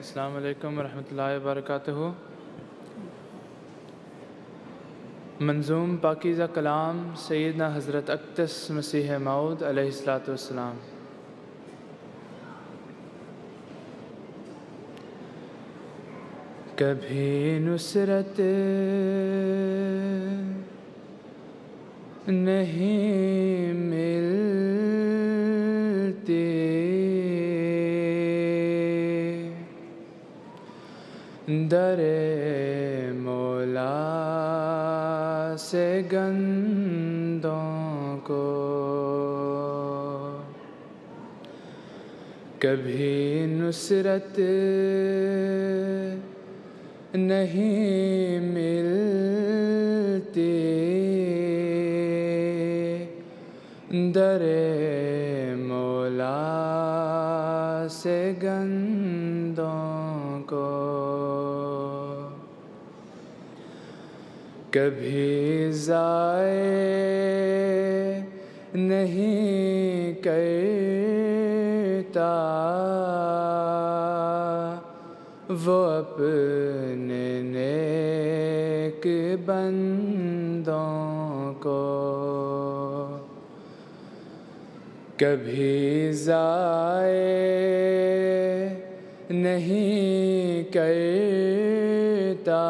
السلام علیکم ورحمۃ اللہ وبرکاتہ۔ منظوم پاکیزہ کلام سیدنا حضرت اقتص مسیح معود علیہ السلاۃ والسلام۔ کبھی نصرت نہیں در مولا سے گندوں کو کبھی نصرت نہیں ملتی۔ در مولا سے گندوں کبھی ضائع نہیں کرتا۔ وہ اپنے نیک بندوں کو کبھی ضائع نہیں کرتا۔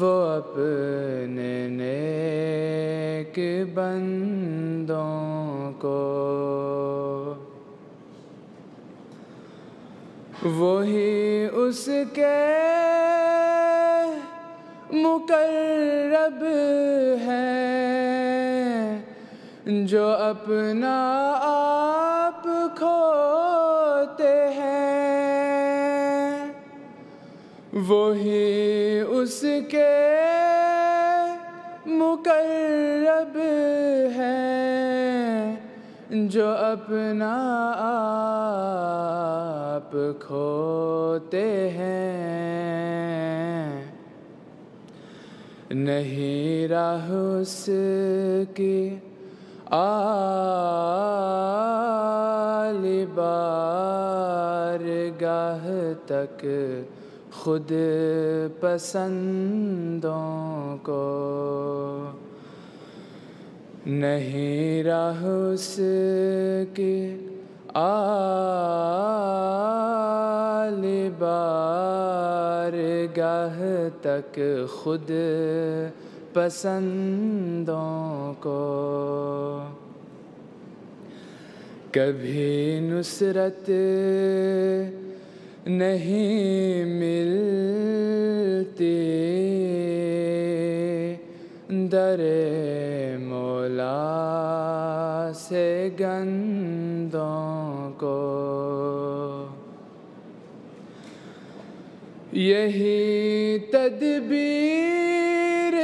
وہ اپنے نیک بندوں کو۔ وہی اس کے مقرب ہیں جو اپنا آپ کھوتے وہی اس کے مقرب ہیں جو اپنا آپ کھوتے ہیں۔ نہیں راہ اس کی آل بارگاہ تک خود پسندوں کو نہیں راہ اس کی آل بارگاہ تک خود پسندوں کو کبھی نصرت نہیں ملتی در مولا سے گندوں کو۔ یہی تدبیر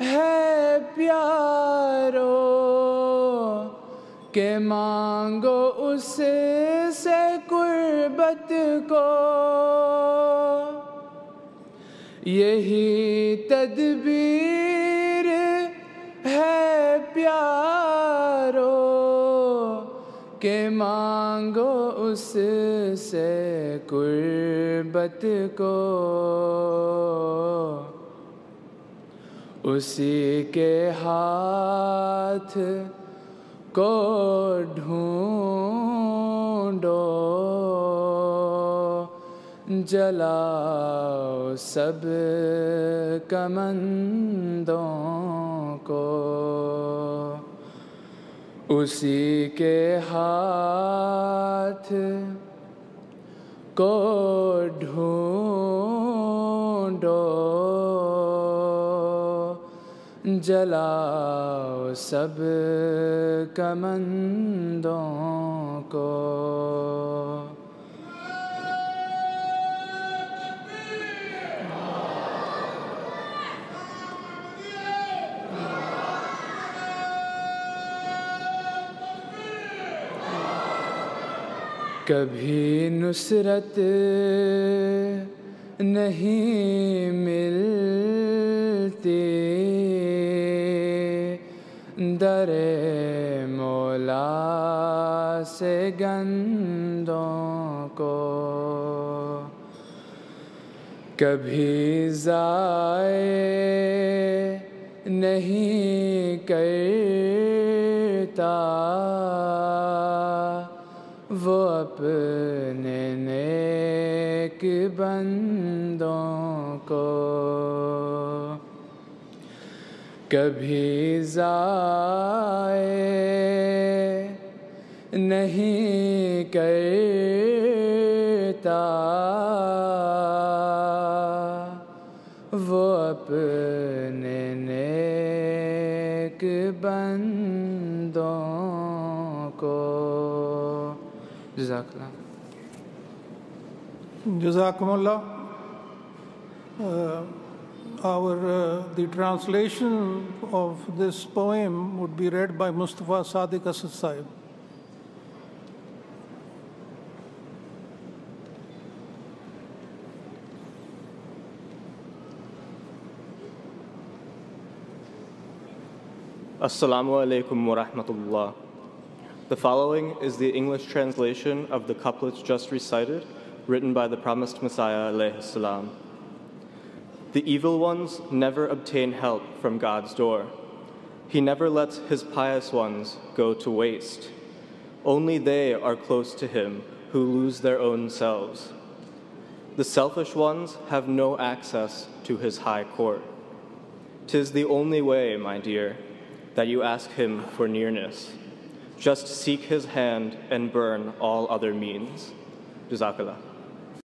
ہے پیارو کہ مانگو اس سے قربت کو۔ یہی تدبیر ہے پیارو، کہ مانگو اس سے قربت کو۔ اسی کے ہاتھ کو ڈھونڈو۔ جلاؤ سب کمندوں کو۔ اسی کے ہاتھ کو ڈھونڈو۔ جلاؤ سب کمندوں کو۔ کبھی نصرت نہیں ملتی۔ در مولا سے گندوں کو کبھی ضائع نہیں کرتا نیک بندوں کو۔ کبھی ضائع نہیں کرتا۔ وہ اپنے نیک بندوں کو۔ جزاک اللہ۔ Jazakumullah. Uh, our uh, the translation of this poem would be read by Mustafa Sadiq Asad Sahib. Assalamu alaikum wa rahmatullah. The following is the English translation of the couplets just recited written by the promised Messiah salam. The evil ones never obtain help from God's door. He never lets his pious ones go to waste. Only they are close to him who lose their own selves. The selfish ones have no access to his high court. Tis the only way, my dear, that you ask him for nearness. Just seek his hand and burn all other means. Jazakallah.